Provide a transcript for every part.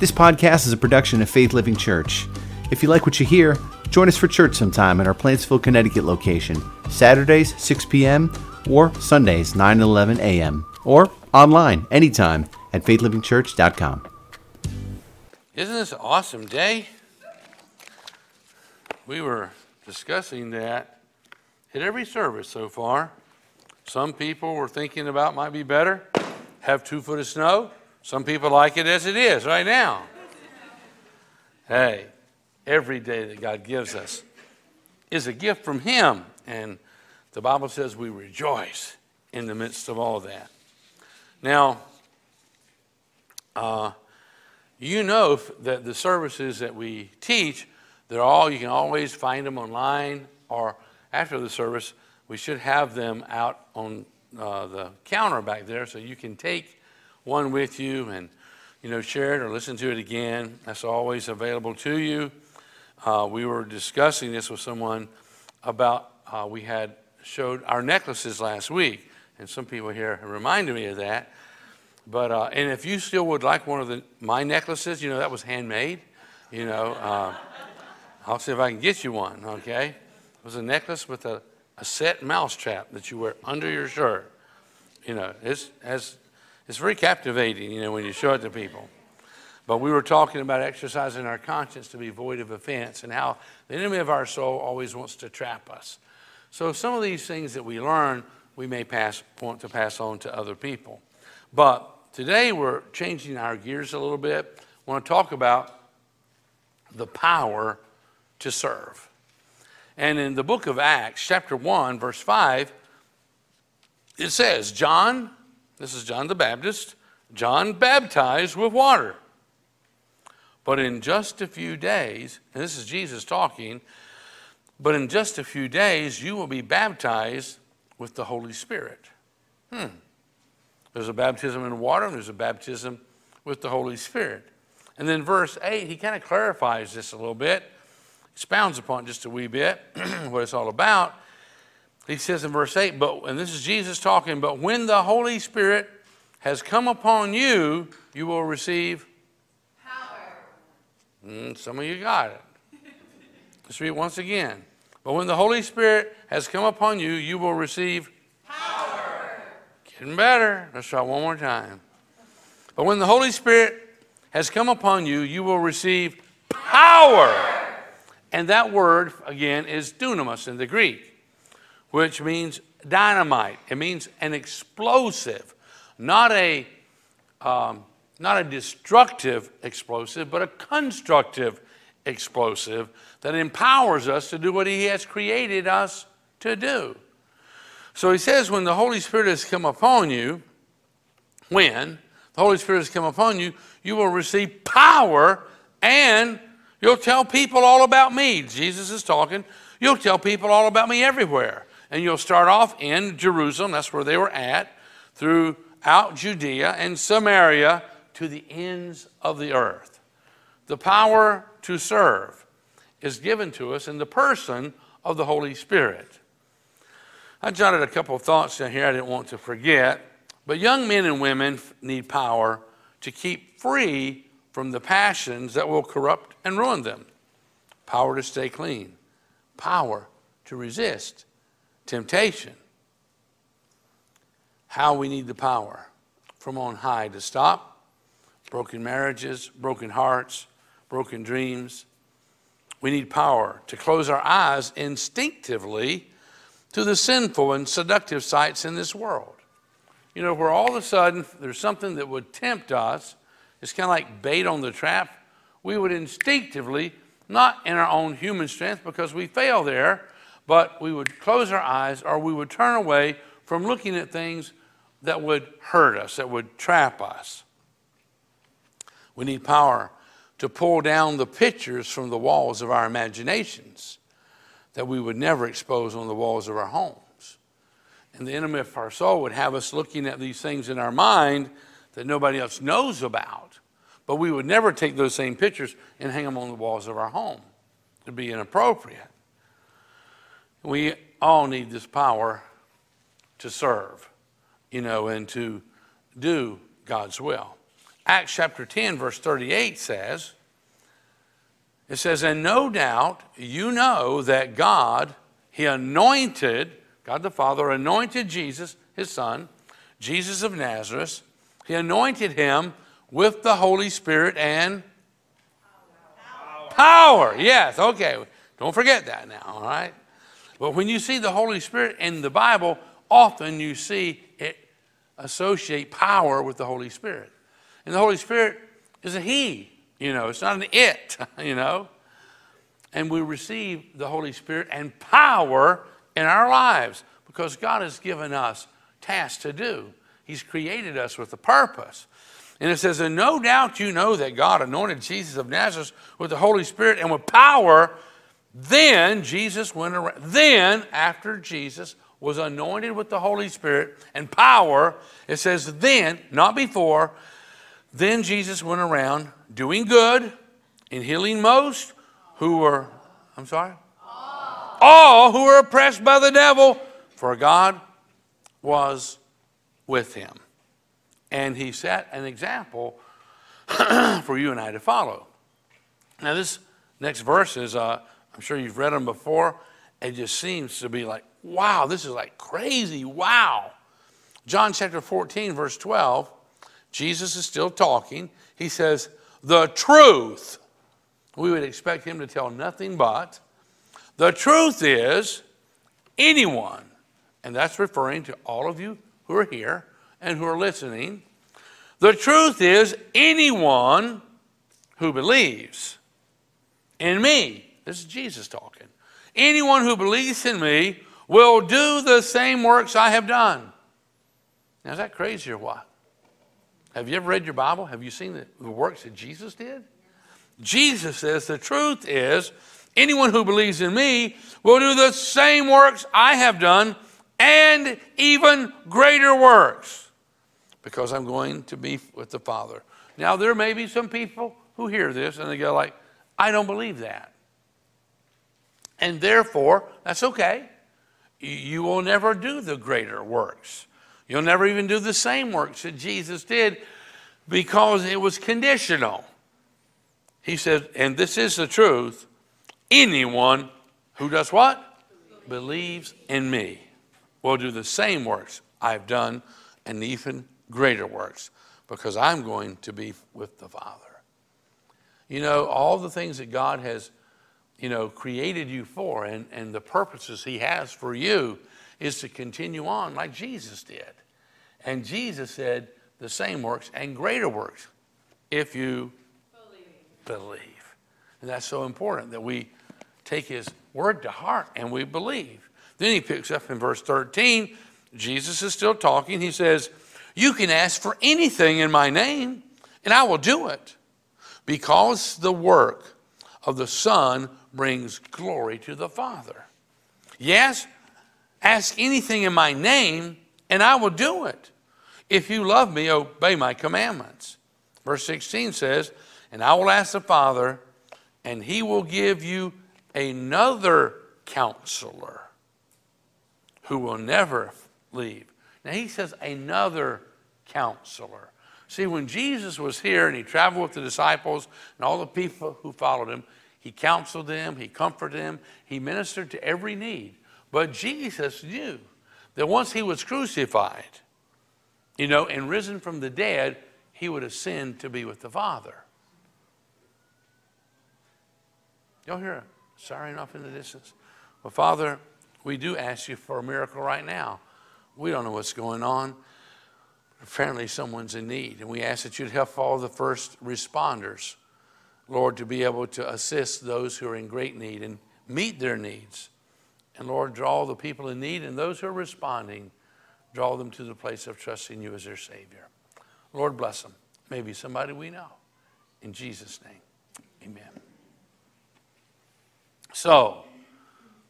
This podcast is a production of Faith Living Church. If you like what you hear, join us for church sometime at our Plantsville, Connecticut location, Saturdays 6 p.m. or Sundays 9 and 11 a.m. or online anytime at faithlivingchurch.com. Isn't this an awesome day? We were discussing that at every service so far. Some people were thinking about might be better, have two foot of snow. Some people like it as it is right now. Hey, every day that God gives us is a gift from Him. And the Bible says we rejoice in the midst of all that. Now, uh, you know that the services that we teach, they're all, you can always find them online or after the service, we should have them out on uh, the counter back there so you can take one with you and you know share it or listen to it again. That's always available to you. Uh, we were discussing this with someone about uh, we had showed our necklaces last week, and some people here reminded me of that. But uh, and if you still would like one of the my necklaces, you know that was handmade. You know, uh, I'll see if I can get you one. Okay, it was a necklace with a, a set mouse trap that you wear under your shirt. You know, it's as it's very captivating. You know, when you show it to people. But we were talking about exercising our conscience to be void of offense and how the enemy of our soul always wants to trap us. So some of these things that we learn, we may pass, want to pass on to other people. But today we're changing our gears a little bit. I want to talk about the power to serve. And in the book of Acts, chapter 1, verse 5, it says, John, this is John the Baptist, John baptized with water. But in just a few days, and this is Jesus talking, but in just a few days you will be baptized with the Holy Spirit. Hmm. There's a baptism in water, and there's a baptism with the Holy Spirit. And then verse 8, he kind of clarifies this a little bit, expounds upon just a wee bit what it's all about. He says in verse 8, but, and this is Jesus talking, but when the Holy Spirit has come upon you, you will receive power. Mm, some of you got it. Let's read it once again. But when the Holy Spirit has come upon you, you will receive power. Getting better. Let's try one more time. But when the Holy Spirit has come upon you, you will receive power. And that word, again, is dunamis in the Greek, which means dynamite. It means an explosive, not a, um, not a destructive explosive, but a constructive explosive that empowers us to do what He has created us to do. So He says, when the Holy Spirit has come upon you, when the Holy Spirit has come upon you, you will receive power and you'll tell people all about me. Jesus is talking. You'll tell people all about me everywhere. And you'll start off in Jerusalem, that's where they were at, throughout Judea and Samaria to the ends of the earth. The power to serve is given to us in the person of the Holy Spirit. I jotted a couple of thoughts down here I didn't want to forget. But young men and women need power to keep free from the passions that will corrupt and ruin them. Power to stay clean, power to resist temptation. How we need the power from on high to stop broken marriages, broken hearts, broken dreams. We need power to close our eyes instinctively to the sinful and seductive sights in this world. You know, where all of a sudden there's something that would tempt us, it's kind of like bait on the trap. We would instinctively, not in our own human strength because we fail there, but we would close our eyes or we would turn away from looking at things that would hurt us, that would trap us. We need power to pull down the pictures from the walls of our imaginations that we would never expose on the walls of our homes. And the enemy of our soul would have us looking at these things in our mind that nobody else knows about, but we would never take those same pictures and hang them on the walls of our home. It'd be inappropriate. We all need this power to serve, you know, and to do God's will. Acts chapter 10, verse 38 says, it says, And no doubt you know that God, He anointed, God the Father anointed Jesus, His Son, Jesus of Nazareth. He anointed Him with the Holy Spirit and power. Yes, okay. Don't forget that now, all right? But when you see the Holy Spirit in the Bible, often you see it associate power with the Holy Spirit. And the Holy Spirit is a He. You know, it's not an it, you know. And we receive the Holy Spirit and power in our lives because God has given us tasks to do. He's created us with a purpose. And it says, And no doubt you know that God anointed Jesus of Nazareth with the Holy Spirit and with power. Then Jesus went around. Then, after Jesus was anointed with the Holy Spirit and power, it says, then, not before, then Jesus went around doing good and healing most who were, I'm sorry? All. All who were oppressed by the devil, for God was with him. And he set an example for you and I to follow. Now, this next verse is, uh, I'm sure you've read them before. It just seems to be like, wow, this is like crazy. Wow. John chapter 14, verse 12 Jesus is still talking. He says, The truth. We would expect him to tell nothing but. The truth is, anyone, and that's referring to all of you who are here and who are listening. The truth is, anyone who believes in me, this is Jesus talking, anyone who believes in me will do the same works I have done. Now, is that crazy or what? Have you ever read your Bible? Have you seen the, the works that Jesus did? Jesus says the truth is anyone who believes in me will do the same works I have done and even greater works because I'm going to be with the Father. Now, there may be some people who hear this and they go like, I don't believe that. And therefore, that's okay. You will never do the greater works. You'll never even do the same works that Jesus did because it was conditional. He said, and this is the truth anyone who does what? Believes in me will do the same works I've done and even greater works because I'm going to be with the Father. You know, all the things that God has, you know, created you for and, and the purposes He has for you is to continue on like Jesus did. And Jesus said, the same works and greater works if you believe. believe. And that's so important that we take his word to heart and we believe. Then he picks up in verse 13. Jesus is still talking. He says, You can ask for anything in my name, and I will do it, because the work of the Son brings glory to the Father. Yes, ask anything in my name, and I will do it. If you love me, obey my commandments. Verse 16 says, And I will ask the Father, and he will give you another counselor who will never leave. Now he says, another counselor. See, when Jesus was here and he traveled with the disciples and all the people who followed him, he counseled them, he comforted them, he ministered to every need. But Jesus knew that once he was crucified, you know, and risen from the dead, he would ascend to be with the Father. Y'all hear a siren off in the distance? Well, Father, we do ask you for a miracle right now. We don't know what's going on. Apparently, someone's in need, and we ask that you'd help all the first responders, Lord, to be able to assist those who are in great need and meet their needs. And Lord, draw the people in need and those who are responding, draw them to the place of trusting you as their Savior. Lord, bless them. Maybe somebody we know. In Jesus' name, amen. So,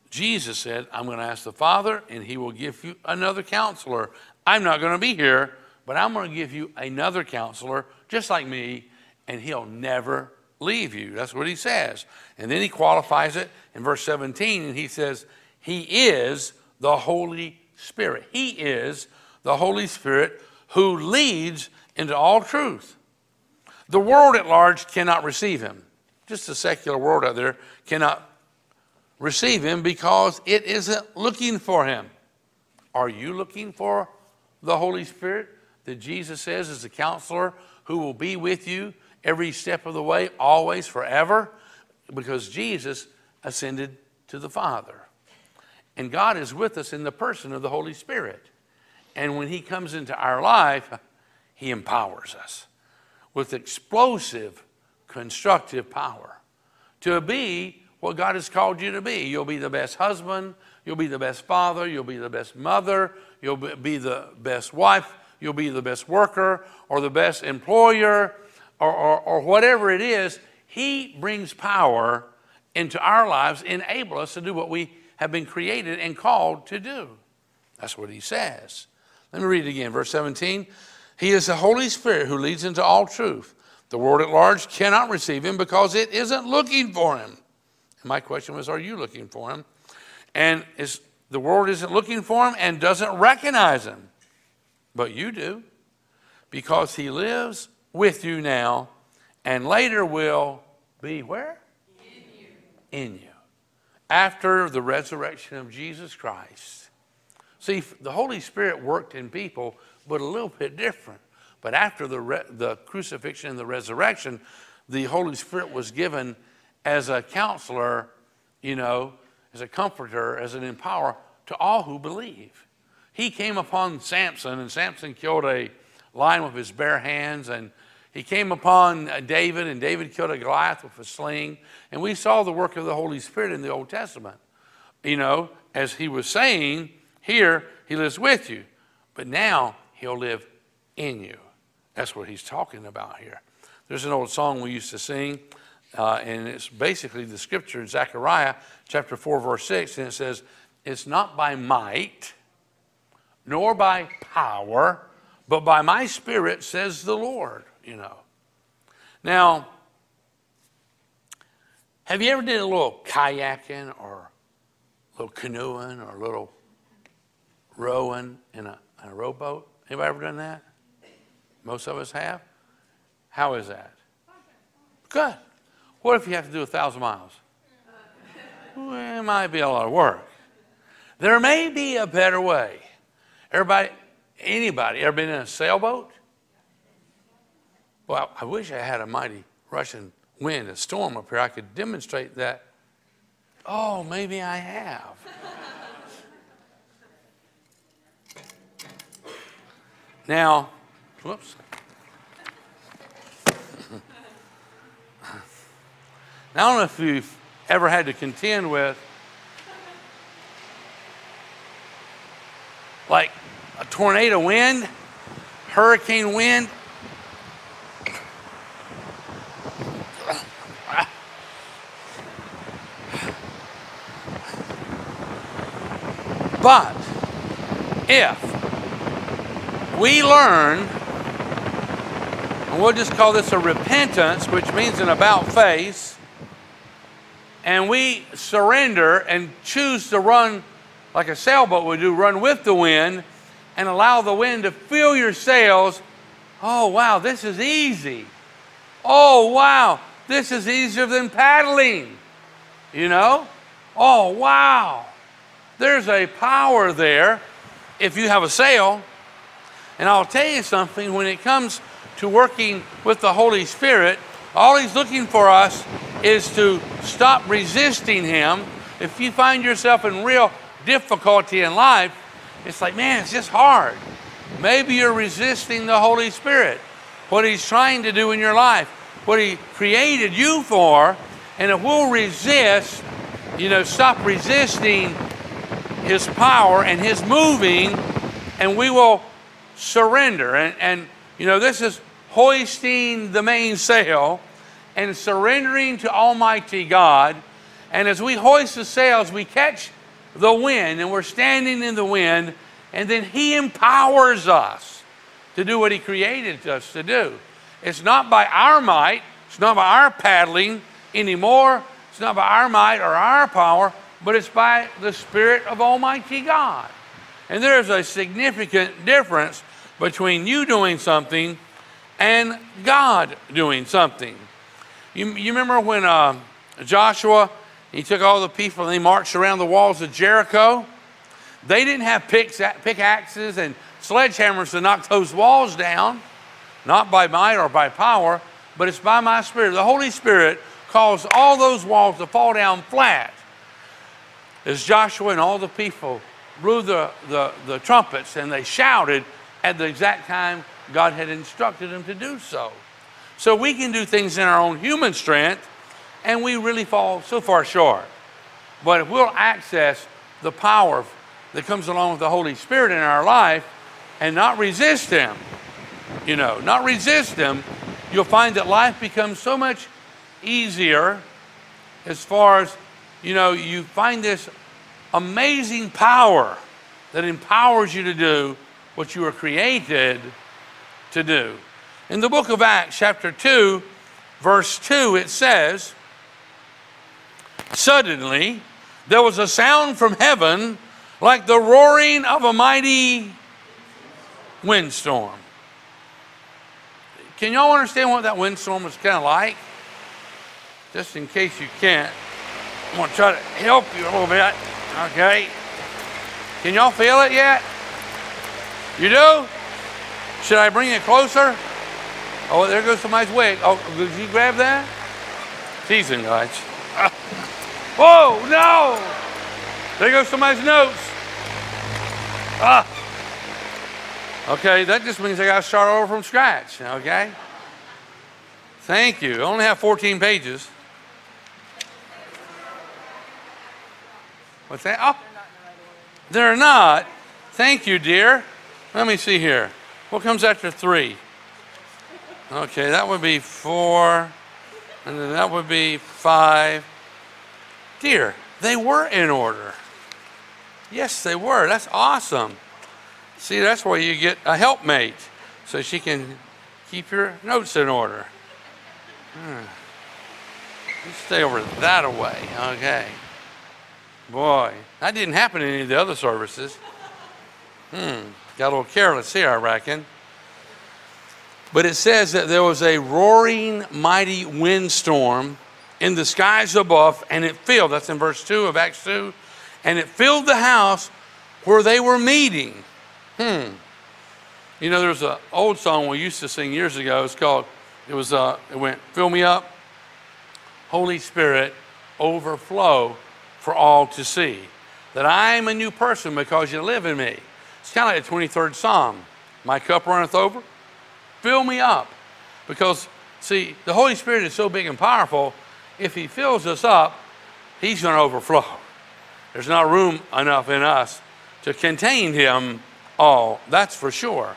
Jesus said, I'm going to ask the Father, and He will give you another counselor. I'm not going to be here, but I'm going to give you another counselor, just like me, and He'll never leave you. That's what He says. And then He qualifies it in verse 17, and He says, He is the Holy Spirit. He is the Holy Spirit who leads into all truth. The world at large cannot receive him. Just the secular world out there cannot receive him because it isn't looking for him. Are you looking for the Holy Spirit that Jesus says is the counselor who will be with you every step of the way, always, forever? Because Jesus ascended to the Father. And God is with us in the person of the Holy Spirit. And when He comes into our life, He empowers us with explosive, constructive power to be what God has called you to be. You'll be the best husband, you'll be the best father, you'll be the best mother, you'll be the best wife, you'll be the best worker or the best employer or, or, or whatever it is. He brings power into our lives, enable us to do what we have been created and called to do. That's what he says. Let me read it again. Verse 17. He is the Holy Spirit who leads into all truth. The world at large cannot receive him because it isn't looking for him. And my question was, are you looking for him? And is, the world isn't looking for him and doesn't recognize him. But you do, because he lives with you now and later will be where? In you. In you. After the resurrection of Jesus Christ. See, the Holy Spirit worked in people, but a little bit different. But after the, the crucifixion and the resurrection, the Holy Spirit was given as a counselor, you know, as a comforter, as an empower to all who believe. He came upon Samson, and Samson killed a lion with his bare hands, and he came upon David, and David killed a Goliath with a sling. And we saw the work of the Holy Spirit in the Old Testament. You know, as he was saying, here, he lives with you, but now he'll live in you. That's what he's talking about here. There's an old song we used to sing, uh, and it's basically the scripture in Zechariah chapter 4, verse 6, and it says, It's not by might, nor by power, but by my spirit, says the Lord, you know. Now, have you ever did a little kayaking or a little canoeing or a little rowing in a, in a rowboat? Anybody ever done that? Most of us have. How is that? Good. What if you have to do a thousand miles? Well, it might be a lot of work. There may be a better way. Everybody, anybody, ever been in a sailboat? Well, I wish I had a mighty Russian wind a storm up here. I could demonstrate that. Oh, maybe I have. now, whoops. Now, I don't know if you've ever had to contend with like a tornado wind, hurricane wind. But if we learn, and we'll just call this a repentance, which means an about face, and we surrender and choose to run like a sailboat would do, run with the wind and allow the wind to fill your sails, oh, wow, this is easy. Oh, wow, this is easier than paddling. You know? Oh, wow. There's a power there if you have a sail. And I'll tell you something when it comes to working with the Holy Spirit, all He's looking for us is to stop resisting Him. If you find yourself in real difficulty in life, it's like, man, it's just hard. Maybe you're resisting the Holy Spirit, what He's trying to do in your life, what He created you for. And if we'll resist, you know, stop resisting His power and His moving, and we will surrender. And, and you know, this is hoisting the mainsail and surrendering to Almighty God. And as we hoist the sails, we catch the wind and we're standing in the wind, and then He empowers us to do what He created us to do. It's not by our might, it's not by our paddling anymore, it's not by our might or our power, but it's by the Spirit of Almighty God. And there's a significant difference between you doing something and God doing something. You, you remember when uh, Joshua, he took all the people and they marched around the walls of Jericho? They didn't have picks, pickaxes and sledgehammers to knock those walls down, not by might or by power, but it's by my Spirit. The Holy Spirit caused all those walls to fall down flat as Joshua and all the people blew the, the, the trumpets and they shouted at the exact time God had instructed them to do so. So we can do things in our own human strength and we really fall so far short. But if we'll access the power that comes along with the Holy Spirit in our life and not resist Him, you know, not resist Him, you'll find that life becomes so much easier as far as, you know, you find this amazing power that empowers you to do what you were created to do. In the book of Acts, chapter 2, verse 2, it says, Suddenly there was a sound from heaven like the roaring of a mighty windstorm. Can y'all understand what that windstorm was kind of like? Just in case you can't, I'm going to try to help you a little bit. Okay? Can y'all feel it yet? You do? Should I bring it closer? Oh, there goes somebody's wig. Oh, did you grab that? Teasing, guys. Whoa, no! There goes somebody's notes. Ah. Okay, that just means I got to start over from scratch, okay? Thank you. I only have 14 pages. What's that? Oh, they're not. Thank you, dear. Let me see here. What comes after three? Okay, that would be four, and then that would be five. Dear, they were in order. Yes, they were. That's awesome. See, that's where you get a helpmate so she can keep your notes in order. Hmm. You stay over that away. Okay. Boy, that didn't happen in any of the other services. Hmm. Got a little careless here, I reckon. But it says that there was a roaring, mighty windstorm in the skies above, and it filled, that's in verse 2 of Acts 2, and it filled the house where they were meeting. Hmm. You know, there's an old song we used to sing years ago. It's called, it was, uh, it went, Fill me up, Holy Spirit, overflow for all to see. That I am a new person because you live in me. It's kind of like the 23rd Psalm. My cup runneth over. Fill me up. Because, see, the Holy Spirit is so big and powerful, if He fills us up, He's going to overflow. There's not room enough in us to contain Him all, that's for sure.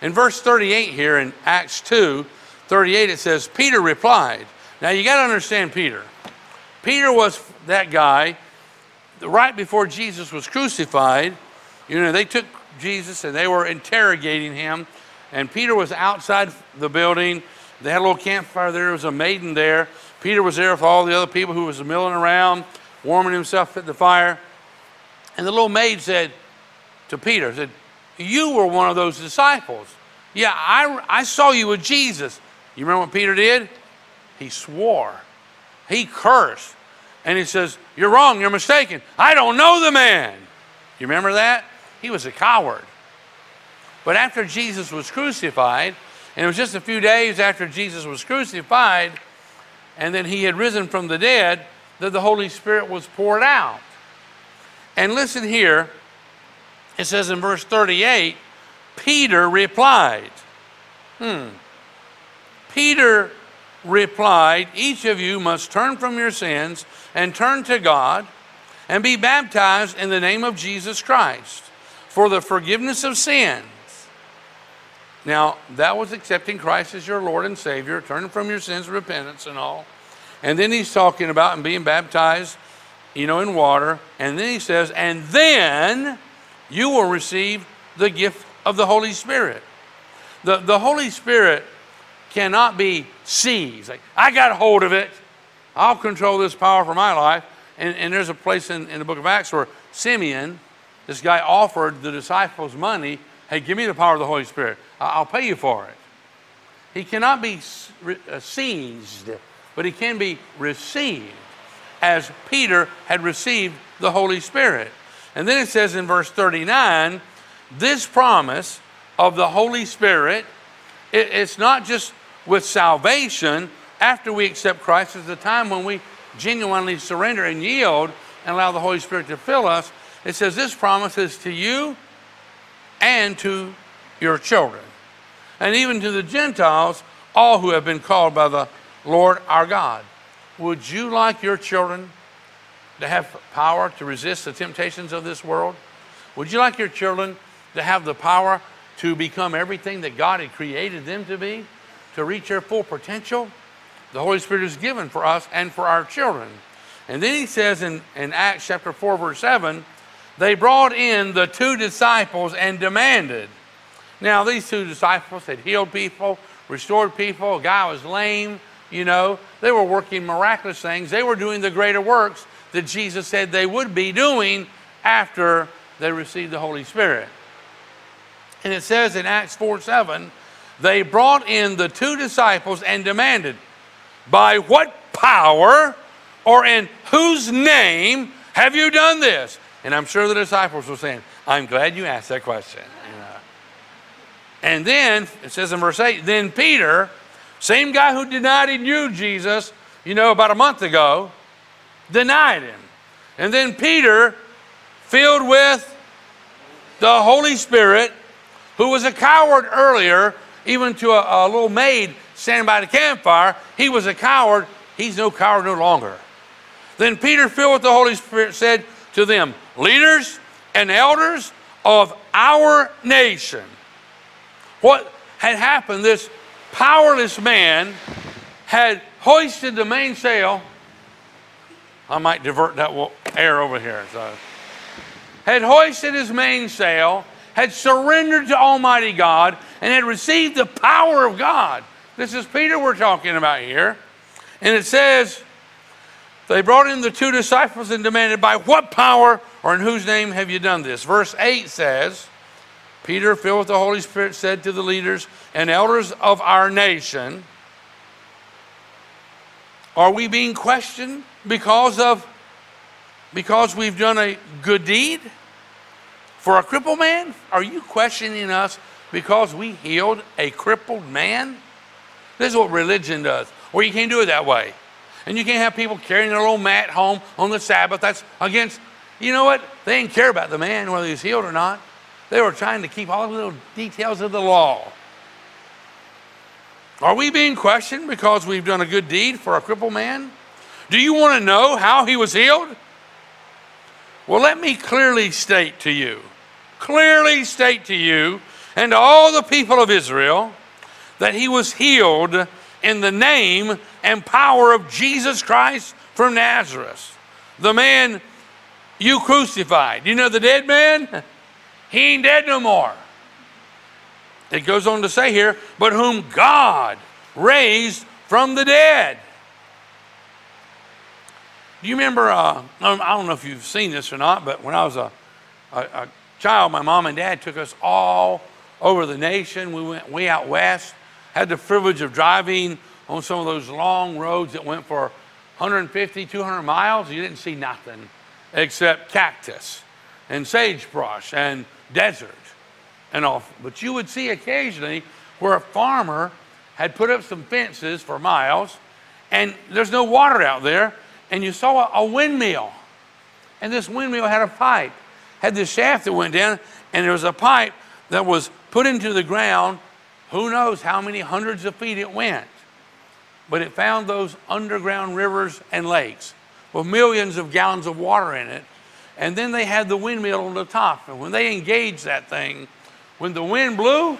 In verse 38 here in Acts 2, 38, it says, Peter replied. Now you got to understand Peter. Peter was that guy right before Jesus was crucified. You know, they took Jesus and they were interrogating him. And Peter was outside the building. They had a little campfire there. There was a maiden there. Peter was there with all the other people who was milling around, warming himself at the fire. And the little maid said to Peter, said, you were one of those disciples. Yeah, I, I saw you with Jesus. You remember what Peter did? He swore. He cursed. And he says, You're wrong. You're mistaken. I don't know the man. You remember that? He was a coward. But after Jesus was crucified, and it was just a few days after Jesus was crucified, and then he had risen from the dead, that the Holy Spirit was poured out. And listen here, it says in verse 38 Peter replied, Hmm. Peter replied, Each of you must turn from your sins and turn to God and be baptized in the name of Jesus Christ for the forgiveness of sins. Now, that was accepting Christ as your Lord and Savior, turning from your sins, repentance, and all. And then he's talking about and being baptized, you know, in water. And then he says, and then you will receive the gift of the Holy Spirit. The, the Holy Spirit cannot be seized. Like, I got hold of it. I'll control this power for my life. And, and there's a place in, in the book of Acts where Simeon, this guy offered the disciples money. Hey, give me the power of the Holy Spirit. I'll pay you for it. he cannot be uh, seized, but he can be received as Peter had received the Holy Spirit. And then it says in verse 39 this promise of the Holy Spirit, it, it's not just with salvation after we accept Christ, it's the time when we genuinely surrender and yield and allow the Holy Spirit to fill us. It says this promise is to you and to your children, and even to the Gentiles, all who have been called by the Lord our God. Would you like your children to have power to resist the temptations of this world? Would you like your children to have the power to become everything that God had created them to be, to reach their full potential? The Holy Spirit is given for us and for our children. And then he says in, in Acts chapter 4, verse 7, they brought in the two disciples and demanded. Now, these two disciples had healed people, restored people. A guy was lame, you know. They were working miraculous things. They were doing the greater works that Jesus said they would be doing after they received the Holy Spirit. And it says in Acts 4 7, they brought in the two disciples and demanded, By what power or in whose name have you done this? And I'm sure the disciples were saying, I'm glad you asked that question. You know. And then it says in verse 8, then Peter, same guy who denied you, Jesus, you know, about a month ago, denied him. And then Peter, filled with the Holy Spirit, who was a coward earlier, even to a, a little maid standing by the campfire, he was a coward. He's no coward no longer. Then Peter, filled with the Holy Spirit, said to them, Leaders and elders of our nation. What had happened, this powerless man had hoisted the mainsail. I might divert that air over here. So. Had hoisted his mainsail, had surrendered to Almighty God, and had received the power of God. This is Peter we're talking about here. And it says, they brought in the two disciples and demanded, By what power or in whose name have you done this? Verse 8 says, Peter, filled with the Holy Spirit, said to the leaders and elders of our nation, Are we being questioned because of because we've done a good deed for a crippled man? Are you questioning us because we healed a crippled man? This is what religion does. Or you can't do it that way. And you can't have people carrying their little mat home on the Sabbath. That's against, you know what? They didn't care about the man, whether he's healed or not. They were trying to keep all the little details of the law. Are we being questioned because we've done a good deed for a crippled man? Do you want to know how he was healed? Well, let me clearly state to you, clearly state to you and to all the people of Israel that he was healed in the name and power of Jesus Christ from Nazareth, the man you crucified. You know the dead man? He ain't dead no more. It goes on to say here, but whom God raised from the dead. Do you remember? Uh, I don't know if you've seen this or not, but when I was a, a, a child, my mom and dad took us all over the nation. We went way out west, had the privilege of driving on some of those long roads that went for 150, 200 miles, you didn't see nothing except cactus and sagebrush and desert and all. But you would see occasionally where a farmer had put up some fences for miles and there's no water out there and you saw a, windmill. And this windmill had a pipe, had this shaft that went down, and there was a pipe that was put into the ground. Who knows how many hundreds of feet it went but it found those underground rivers and lakes with millions of gallons of water in it. And then they had the windmill on the top. And when they engaged that thing, when the wind blew,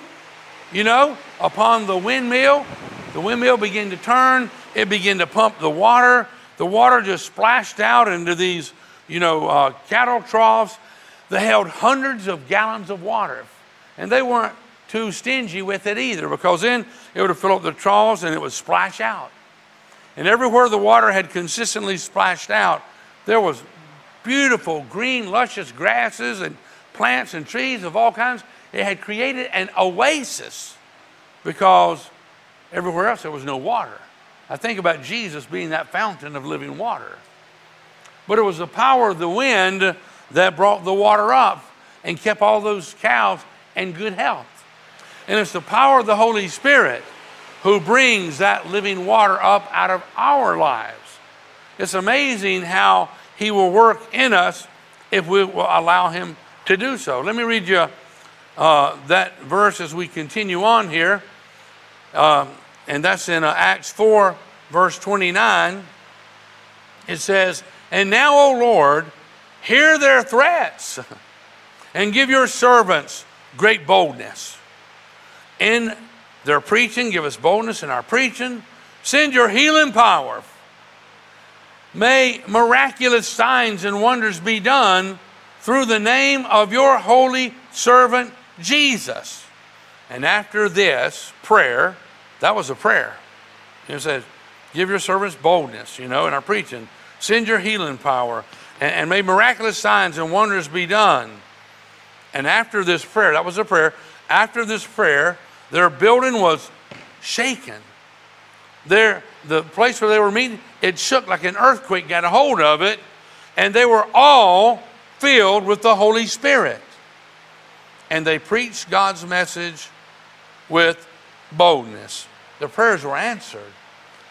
you know, upon the windmill, the windmill began to turn, it began to pump the water. The water just splashed out into these, you know, uh, cattle troughs that held hundreds of gallons of water. And they weren't too stingy with it either because then it would filled up the troughs and it would splash out. And everywhere the water had consistently splashed out, there was beautiful green, luscious grasses and plants and trees of all kinds. It had created an oasis because everywhere else there was no water. I think about Jesus being that fountain of living water. But it was the power of the wind that brought the water up and kept all those cows in good health. And it's the power of the Holy Spirit who brings that living water up out of our lives. It's amazing how He will work in us if we will allow Him to do so. Let me read you uh, that verse as we continue on here. Uh, and that's in uh, Acts 4, verse 29. It says, And now, O Lord, hear their threats and give your servants great boldness. In their preaching, give us boldness in our preaching. Send your healing power. May miraculous signs and wonders be done through the name of your holy servant Jesus. And after this prayer, that was a prayer. It said, Give your servants boldness, you know, in our preaching. Send your healing power, and, and may miraculous signs and wonders be done. And after this prayer, that was a prayer, after this prayer, their building was shaken. Their, the place where they were meeting, it shook like an earthquake got a hold of it, and they were all filled with the Holy Spirit. And they preached God's message with boldness. Their prayers were answered.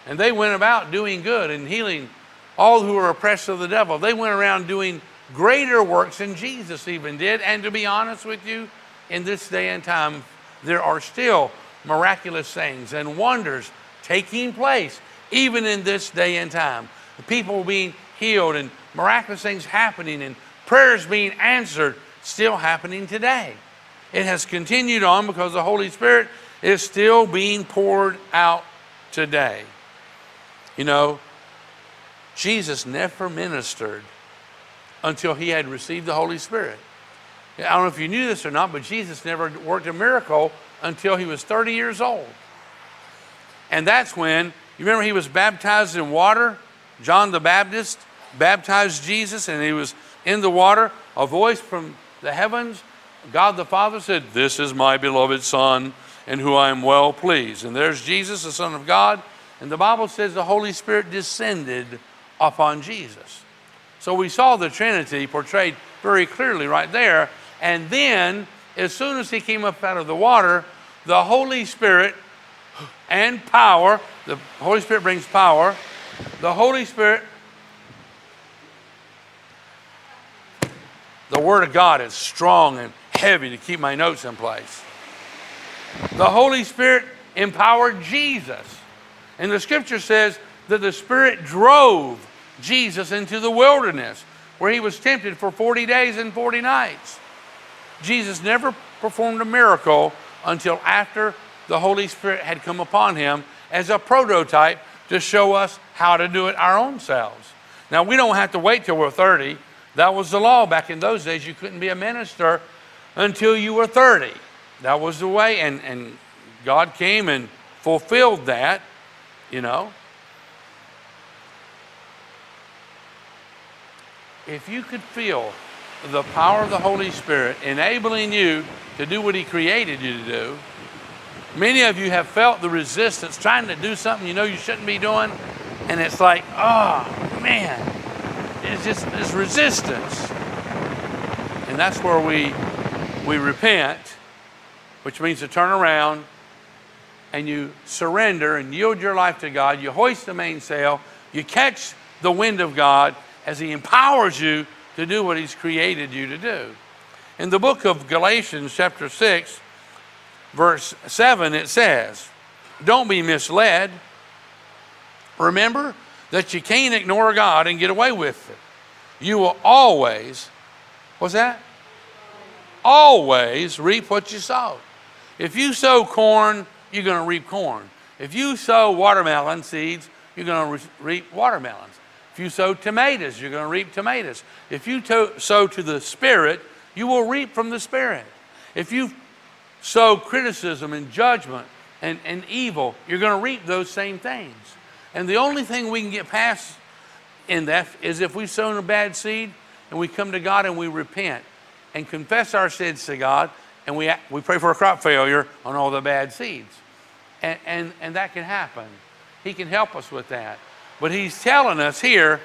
And they went about doing good and healing all who were oppressed of the devil. They went around doing greater works than Jesus even did. And to be honest with you, in this day and time, there are still miraculous things and wonders taking place, even in this day and time. The people being healed and miraculous things happening and prayers being answered, still happening today. It has continued on because the Holy Spirit is still being poured out today. You know, Jesus never ministered until he had received the Holy Spirit. I don't know if you knew this or not, but Jesus never worked a miracle until he was 30 years old. And that's when, you remember he was baptized in water? John the Baptist baptized Jesus, and he was in the water. A voice from the heavens, God the Father said, This is my beloved Son, in whom I am well pleased. And there's Jesus, the Son of God. And the Bible says the Holy Spirit descended upon Jesus. So we saw the Trinity portrayed very clearly right there. And then, as soon as he came up out of the water, the Holy Spirit and power, the Holy Spirit brings power, the Holy Spirit, the Word of God is strong and heavy to keep my notes in place. The Holy Spirit empowered Jesus. And the scripture says that the Spirit drove Jesus into the wilderness where he was tempted for 40 days and 40 nights. Jesus never performed a miracle until after the Holy Spirit had come upon him as a prototype to show us how to do it our own selves. Now, we don't have to wait till we're 30. That was the law back in those days. You couldn't be a minister until you were 30. That was the way, and, and God came and fulfilled that, you know. If you could feel the power of the Holy Spirit enabling you to do what He created you to do, many of you have felt the resistance trying to do something you know you shouldn't be doing, and it's like, oh man, it's just this resistance. And that's where we we repent, which means to turn around and you surrender and yield your life to God. You hoist the mainsail. You catch the wind of God as He empowers you to do what He's created you to do. In the book of Galatians, chapter 6, verse 7, it says, Don't be misled. Remember that you can't ignore God and get away with it. You will always, what's that? always reap what you sow. If you sow corn, you're going to reap corn. If you sow watermelon seeds, you're going to reap watermelons. If you sow tomatoes, you're going to reap tomatoes. If you to- sow to the Spirit, you will reap from the Spirit. If you sow criticism and judgment and, and evil, you're going to reap those same things. And the only thing we can get past in that is if we've sown a bad seed and we come to God and we repent and confess our sins to God, and we, we pray for a crop failure on all the bad seeds. And, and, and that can happen. He can help us with that. But he's telling us here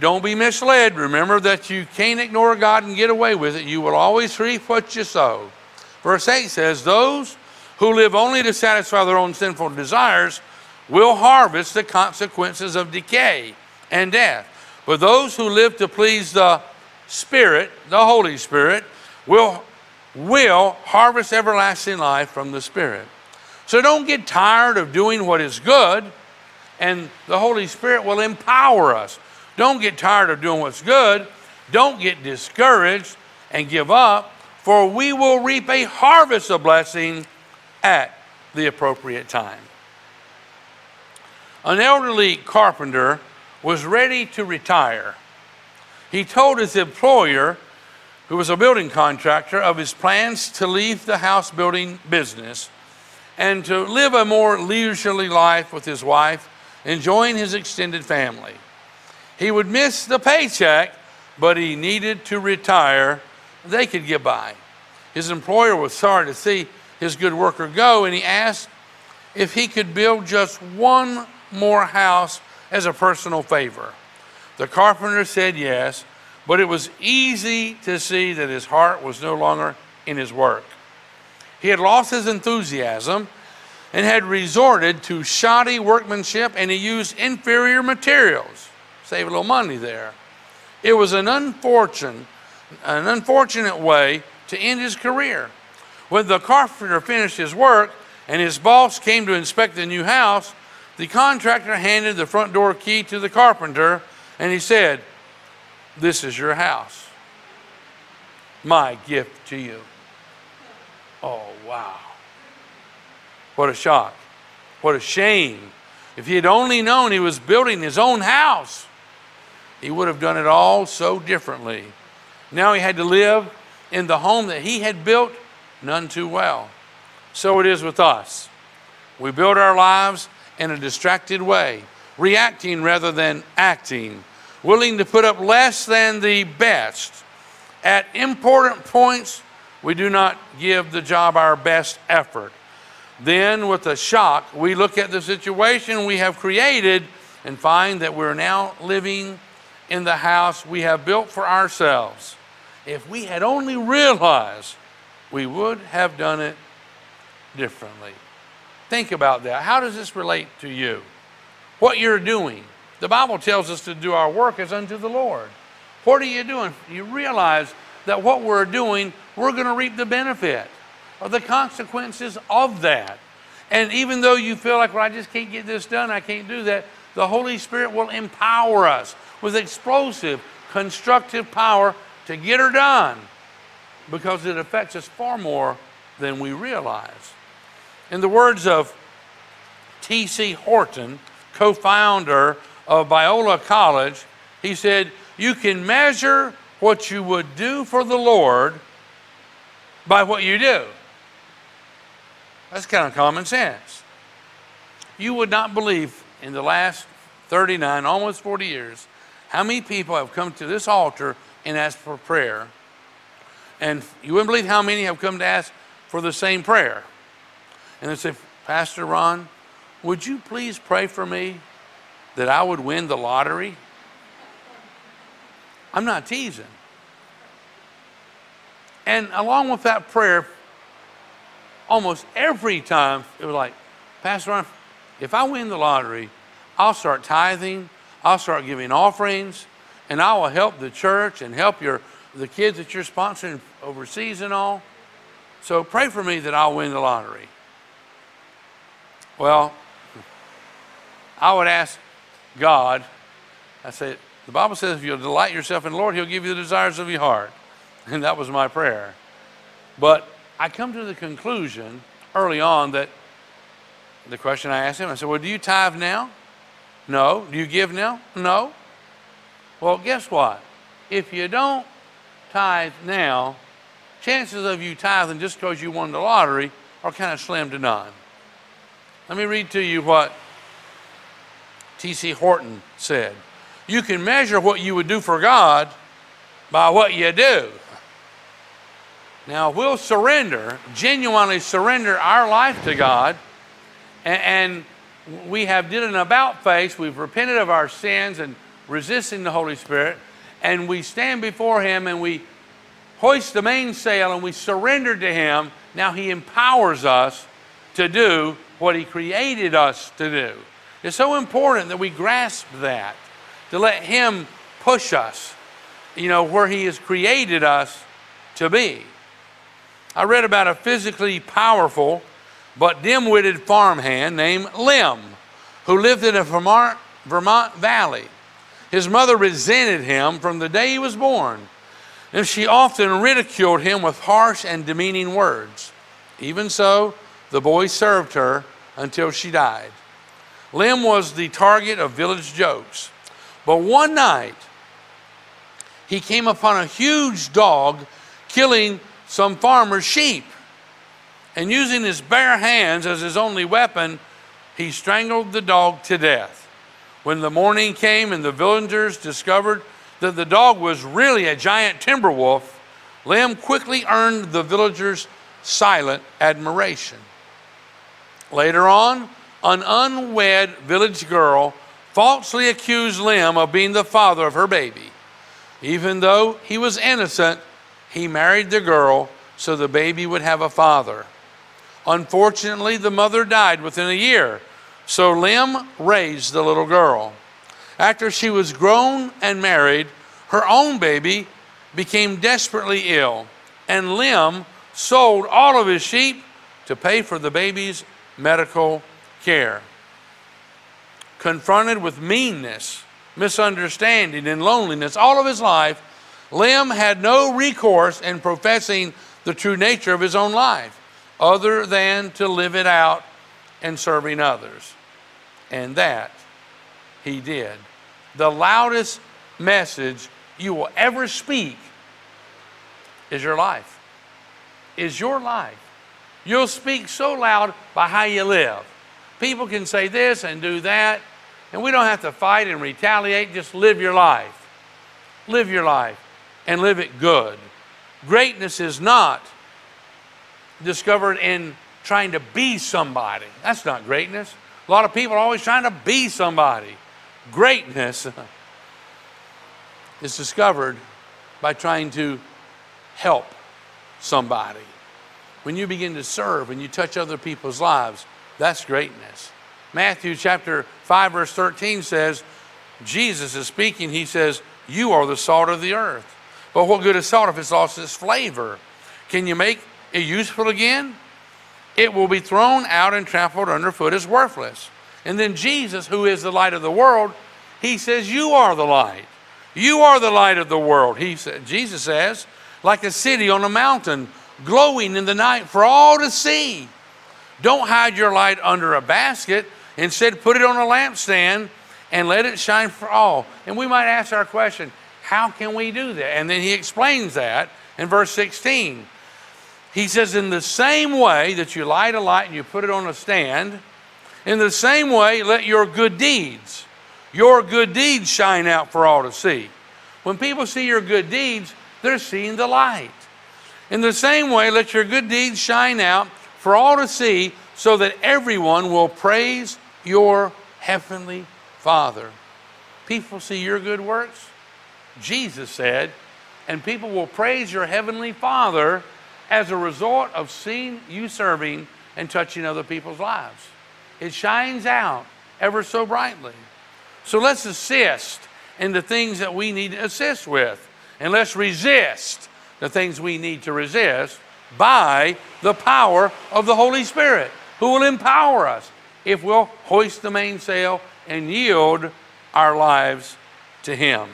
don't be misled. Remember that you can't ignore God and get away with it. You will always reap what you sow. Verse 8 says, Those who live only to satisfy their own sinful desires will harvest the consequences of decay and death. But those who live to please the Spirit, the Holy Spirit, will, will harvest everlasting life from the Spirit. So don't get tired of doing what is good, and the Holy Spirit will empower us. Don't get tired of doing what's good. Don't get discouraged and give up, for we will reap a harvest of blessing at the appropriate time. An elderly carpenter was ready to retire. He told his employer, who was a building contractor, of his plans to leave the house building business and to live a more leisurely life with his wife, enjoying his extended family. He would miss the paycheck, but he needed to retire. They could get by. His employer was sorry to see his good worker go, and he asked if he could build just one more house as a personal favor. The carpenter said yes, but it was easy to see that his heart was no longer in his work. He had lost his enthusiasm and had resorted to shoddy workmanship and he used inferior materials. Save a little money there. It was an unfortunate, an unfortunate way to end his career. When the carpenter finished his work and his boss came to inspect the new house, the contractor handed the front door key to the carpenter and he said, This is your house. My gift to you. Oh, wow. What a shock. What a shame. If he had only known he was building his own house, he would have done it all so differently. Now he had to live in the home that he had built none too well. So it is with us. We build our lives in a distracted way, reacting rather than acting, willing to put up less than the best. At important points, we do not give the job our best effort. Then, with a shock, we look at the situation we have created and find that we're now living in the house we have built for ourselves. If we had only realized, we would have done it differently. Think about that. How does this relate to you? What you're doing. The Bible tells us to do our work as unto the Lord. What are you doing? You realize that what we're doing, we're going to reap the benefit or the consequences of that. And even though you feel like, well, I just can't get this done, I can't do that, the Holy Spirit will empower us with explosive, constructive power to get her done because it affects us far more than we realize. In the words of T.C. Horton, co founder of Biola College, he said, You can measure what you would do for the Lord by what you do. That's kind of common sense. You would not believe in the last 39, almost 40 years, how many people have come to this altar and asked for prayer. And you wouldn't believe how many have come to ask for the same prayer. And they say, Pastor Ron, would you please pray for me that I would win the lottery? I'm not teasing. And along with that prayer, almost every time it was like, Pastor Ron, if I win the lottery, I'll start tithing, I'll start giving offerings, and I will help the church and help your the kids that you're sponsoring overseas and all. So pray for me that I'll win the lottery. Well, I would ask God, I said, the Bible says if you'll delight yourself in the Lord, He'll give you the desires of your heart. And that was my prayer. But I come to the conclusion early on that the question I asked him, I said, Well, do you tithe now? No. Do you give now? No. Well, guess what? If you don't tithe now, chances of you tithing just because you won the lottery are kind of slim to none. Let me read to you what T.C. Horton said. You can measure what you would do for God by what you do. Now, we'll surrender, genuinely surrender our life to God, and, and we have did an about face. We've repented of our sins and resisting the Holy Spirit, and we stand before Him and we hoist the mainsail and we surrender to Him. Now He empowers us to do what He created us to do. It's so important that we grasp that, to let Him push us, you know, where He has created us to be. I read about a physically powerful but dim witted farmhand named Lim who lived in a Vermont, Vermont valley. His mother resented him from the day he was born, and she often ridiculed him with harsh and demeaning words. Even so, the boy served her until she died. Lim was the target of village jokes. But one night, he came upon a huge dog killing some farmer's sheep. And using his bare hands as his only weapon, he strangled the dog to death. When the morning came and the villagers discovered that the dog was really a giant timber wolf, Lem quickly earned the villagers' silent admiration. Later on, an unwed village girl falsely accused Lem of being the father of her baby. Even though he was innocent, he married the girl so the baby would have a father. Unfortunately, the mother died within a year, so Lim raised the little girl. After she was grown and married, her own baby became desperately ill, and Lim sold all of his sheep to pay for the baby's medical care. Confronted with meanness, misunderstanding, and loneliness all of his life, Lem had no recourse in professing the true nature of his own life other than to live it out and serving others. And that he did. The loudest message you will ever speak is your life. Is your life. You'll speak so loud by how you live. People can say this and do that, and we don't have to fight and retaliate. Just live your life. Live your life and live it good. Greatness is not discovered in trying to be somebody. That's not greatness. A lot of people are always trying to be somebody. Greatness is discovered by trying to help somebody. When you begin to serve and you touch other people's lives, that's greatness. Matthew chapter 5 verse 13 says, Jesus is speaking, he says, "You are the salt of the earth." But what good is salt if it's lost its flavor? Can you make it useful again? It will be thrown out and trampled underfoot as worthless. And then Jesus, who is the light of the world, he says, You are the light. You are the light of the world. He said, Jesus says, like a city on a mountain, glowing in the night for all to see. Don't hide your light under a basket. Instead, put it on a lampstand and let it shine for all. And we might ask our question, how can we do that? And then he explains that in verse 16. He says, In the same way that you light a light and you put it on a stand, in the same way, let your good deeds, your good deeds shine out for all to see. When people see your good deeds, they're seeing the light. In the same way, let your good deeds shine out for all to see, so that everyone will praise your heavenly Father. People see your good works, Jesus said, and people will praise your heavenly Father as a result of seeing you serving and touching other people's lives. It shines out ever so brightly. So let's assist in the things that we need to assist with, and let's resist the things we need to resist by the power of the Holy Spirit, who will empower us if we'll hoist the mainsail and yield our lives to Him.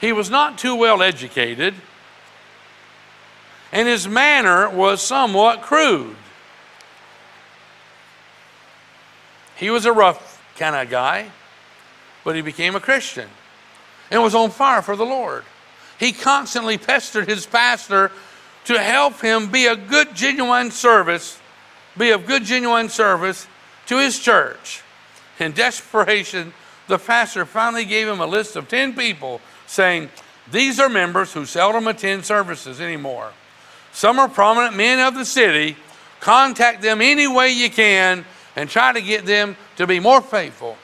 He was not too well educated, and his manner was somewhat crude. He was a rough kind of guy, but he became a Christian and was on fire for the Lord. He constantly pestered his pastor to help him be a good, genuine service, be of good, genuine service to his church. In desperation, the pastor finally gave him a list of 10 people saying, These are members who seldom attend services anymore. Some are prominent men of the city. Contact them any way you can and try to get them to be more faithful.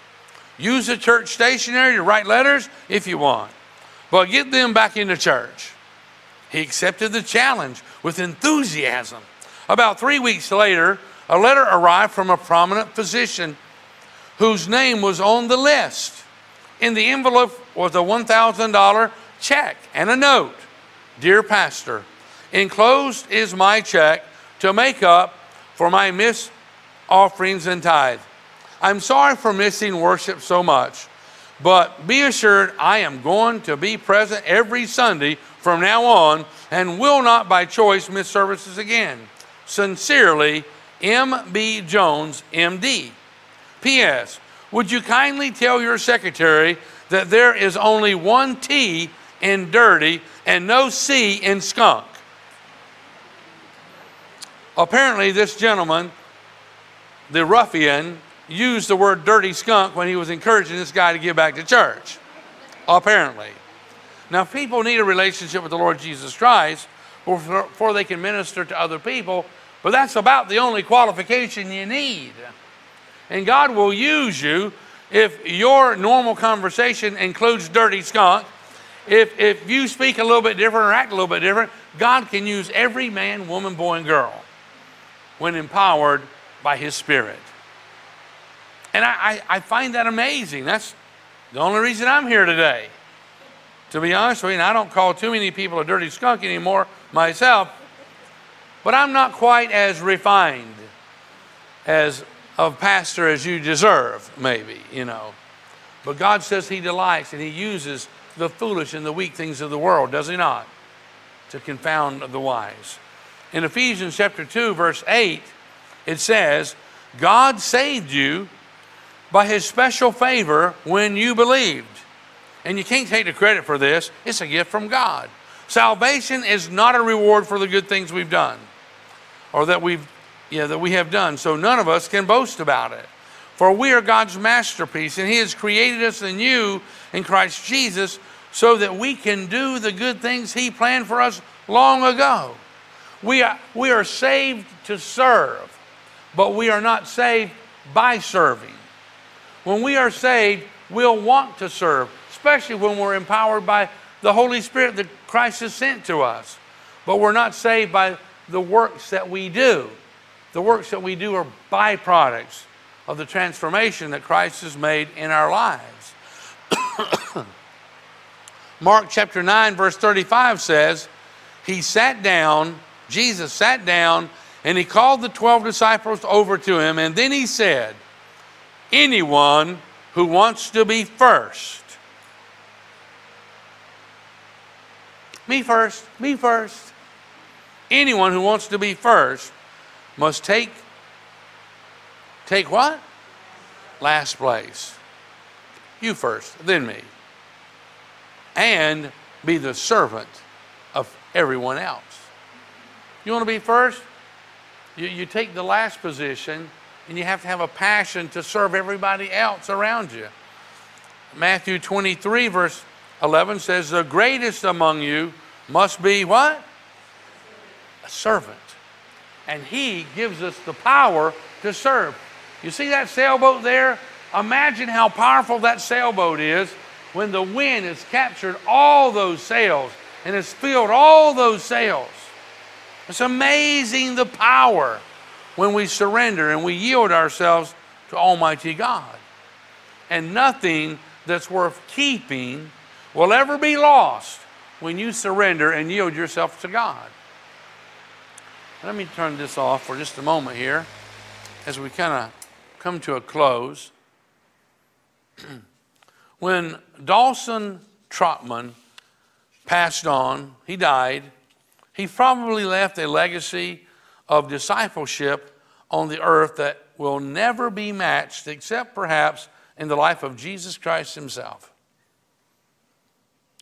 Use the church stationery to write letters if you want, but get them back into church. He accepted the challenge with enthusiasm. About three weeks later, a letter arrived from a prominent physician whose name was on the list. In the envelope was a $1,000 check and a note. Dear Pastor, enclosed is my check to make up for my missed offerings and tithe. I'm sorry for missing worship so much, but be assured I am going to be present every Sunday from now on and will not by choice miss services again. Sincerely, M.B. Jones, M.D. P.S. Would you kindly tell your secretary that there is only one T in dirty and no C in skunk? Apparently, this gentleman, the ruffian, used the word dirty skunk when he was encouraging this guy to give back to church. Apparently. Now, people need a relationship with the Lord Jesus Christ before they can minister to other people but that's about the only qualification you need. And God will use you if your normal conversation includes dirty skunk. If, if you speak a little bit different or act a little bit different, God can use every man, woman, boy, and girl when empowered by His Spirit. And I, I, I find that amazing. That's the only reason I'm here today. To be honest with you, and I don't call too many people a dirty skunk anymore myself but I'm not quite as refined as of pastor as you deserve, maybe, you know. But God says He delights and He uses the foolish and the weak things of the world, does He not? To confound the wise. In Ephesians chapter 2, verse 8, it says, God saved you by His special favor when you believed. And you can't take the credit for this, it's a gift from God. Salvation is not a reward for the good things we've done or that we've yeah, that we have done. So none of us can boast about it. For we are God's masterpiece, and He has created us anew in Christ Jesus so that we can do the good things He planned for us long ago. We are, we are saved to serve, but we are not saved by serving. When we are saved, we'll want to serve, especially when we're empowered by the Holy Spirit that Christ has sent to us. But we're not saved by the works that we do. The works that we do are byproducts of the transformation that Christ has made in our lives. Mark chapter 9, verse 35 says, He sat down, Jesus sat down, and he called the 12 disciples over to him, and then he said, Anyone who wants to be first, me first, me first anyone who wants to be first must take take what? Last place. You first, then me. And be the servant of everyone else. You want to be first? You, you take the last position and you have to have a passion to serve everybody else around you. Matthew 23, verse 11 says, The greatest among you must be what? A servant. And he gives us the power to serve. You see that sailboat there? Imagine how powerful that sailboat is when the wind has captured all those sails and has filled all those sails. It's amazing the power when we surrender and we yield ourselves to Almighty God. And nothing that's worth keeping will ever be lost when you surrender and yield yourself to God. Let me turn this off for just a moment here as we kind of come to a close. when Dawson Trotman passed on, he died, he probably left a legacy of discipleship on the earth that will never be matched except perhaps in the life of Jesus Christ himself.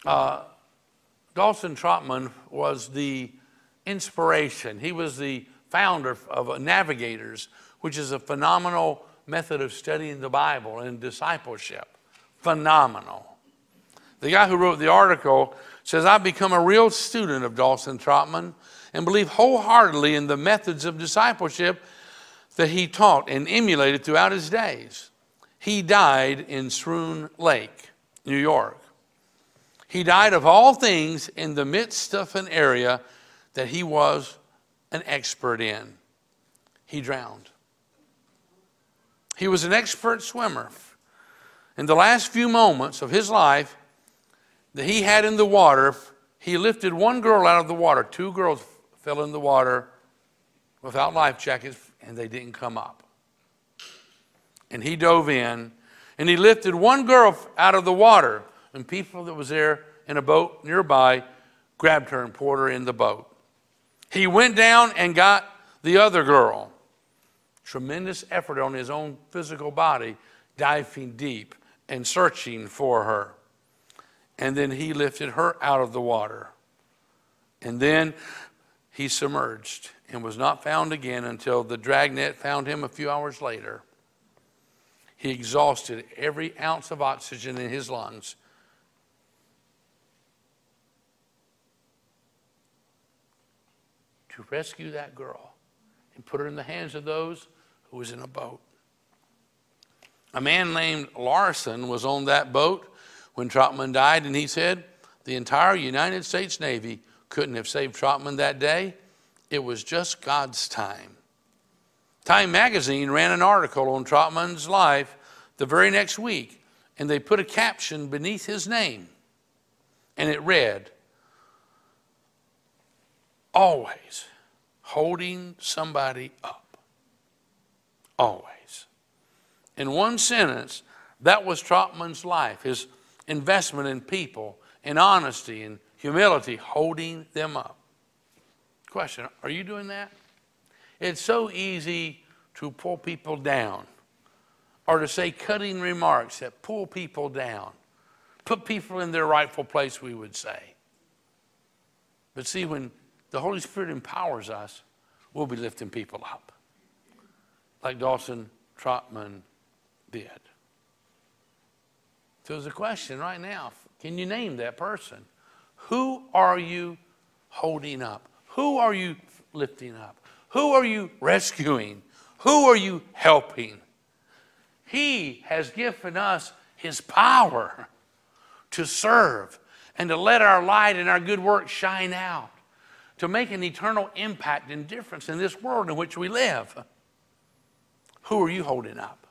Uh, Dawson Trotman was the inspiration. He was the founder of uh, Navigators, which is a phenomenal method of studying the Bible and discipleship. Phenomenal. The guy who wrote the article says, I've become a real student of Dawson Trotman, and believe wholeheartedly in the methods of discipleship that he taught and emulated throughout his days. He died in Schroon Lake, New York. He died of all things in the midst of an area that he was an expert in. He drowned. He was an expert swimmer. In the last few moments of his life that he had in the water, he lifted one girl out of the water. Two girls fell in the water without life jackets, and they didn't come up. And he dove in, and he lifted one girl out of the water and people that was there in a boat nearby grabbed her and poured her in the boat. He went down and got the other girl. Tremendous effort on his own physical body, diving deep and searching for her. And then he lifted her out of the water. And then he submerged and was not found again until the dragnet found him a few hours later. He exhausted every ounce of oxygen in his lungs to rescue that girl and put her in the hands of those who was in a boat. A man named Larson was on that boat when Trotman died, and he said the entire United States Navy couldn't have saved Trotman that day. It was just God's time. Time magazine ran an article on Trotman's life the very next week, and they put a caption beneath his name, and it read, always holding somebody up. Always. In one sentence, that was Trotman's life, his investment in people, in honesty, and humility, holding them up. Question Are you doing that? It's so easy to pull people down or to say cutting remarks that pull people down, put people in their rightful place, we would say. But see, when the Holy Spirit empowers us, we'll be lifting people up. Like Dawson Trotman did. So there's a question right now. Can you name that person? Who are you holding up? Who are you lifting up? Who are you rescuing? Who are you helping? He has given us His power to serve and to let our light and our good work shine out to make an eternal impact and difference in this world in which we live. Who are you holding up?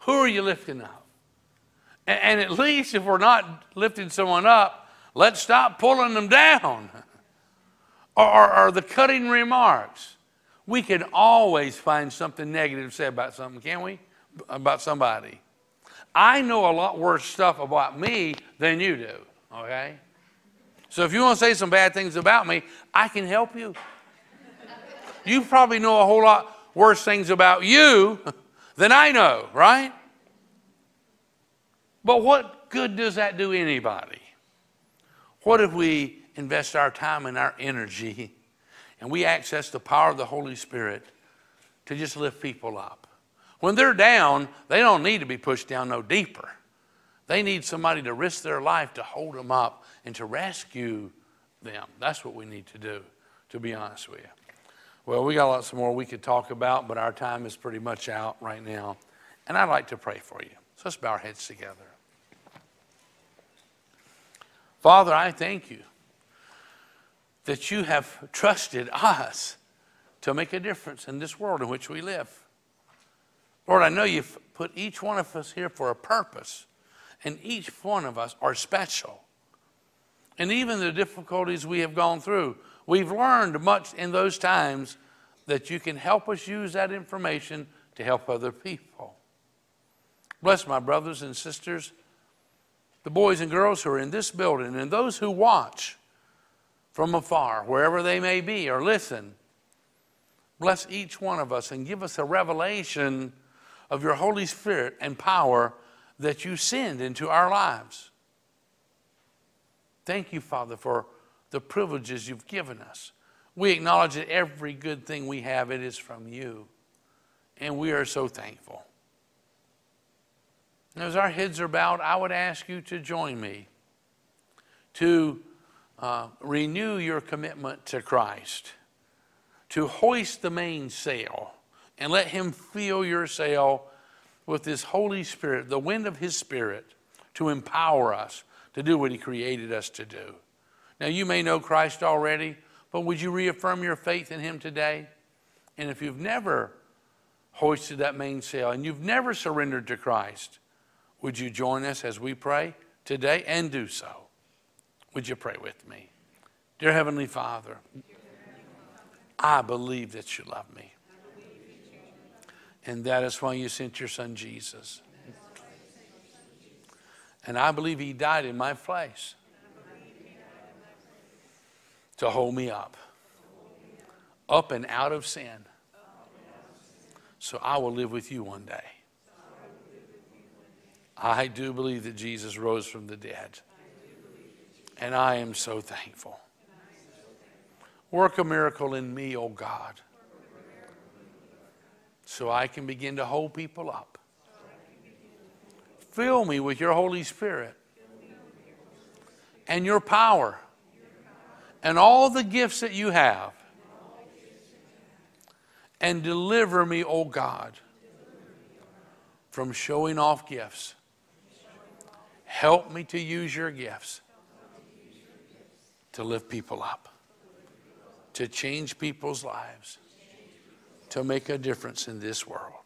Who are you lifting up? And, and at least if we're not lifting someone up, let's stop pulling them down. or, or, or the cutting remarks. We can always find something negative to say about something, can we? About somebody. I know a lot worse stuff about me than you do, okay? So if you want to say some bad things about me, I can help you. You probably know a whole lot worse things about you than I know, right? But what good does that do anybody? What if we invest our time and our energy and we access the power of the Holy Spirit to just lift people up? When they're down, they don't need to be pushed down no deeper. They need somebody to risk their life to hold them up and to rescue them. That's what we need to do, to be honest with you. Well, we got lots more we could talk about, but our time is pretty much out right now. And I'd like to pray for you. So let's bow our heads together. Father, I thank you that you have trusted us to make a difference in this world in which we live. Lord, I know you've put each one of us here for a purpose, and each one of us are special and even the difficulties we have gone through. We've learned much in those times that you can help us use that information to help other people. Bless my brothers and sisters, the boys and girls who are in this building, and those who watch from afar, wherever they may be, or listen. Bless each one of us and give us a revelation of your Holy Spirit and power that you send into our lives. Thank you, Father, for the privileges you've given us. We acknowledge that every good thing we have, it is from you. And we are so thankful. And as our heads are bowed, I would ask you to join me to uh, renew your commitment to Christ, to hoist the mainsail, and let Him fill your sail with His Holy Spirit, the wind of His Spirit, to empower us to do what He created us to do. Now, you may know Christ already, but would you reaffirm your faith in Him today? And if you've never hoisted that mainsail and you've never surrendered to Christ, would you join us as we pray today and do so? Would you pray with me? Dear Heavenly Father, I believe that you love me. And that is why you sent your son Jesus. And I believe he died in my place to hold me up, up and out of sin. So I will live with you one day. I do believe that Jesus rose from the dead. And I am so thankful. Work a miracle in me, oh God, so I can begin to hold people up. Fill me with your Holy Spirit and your power and all the gifts that you have. And deliver me, oh God, from showing off gifts. Help me to use your gifts to lift people up, to change people's lives, to make a difference in this world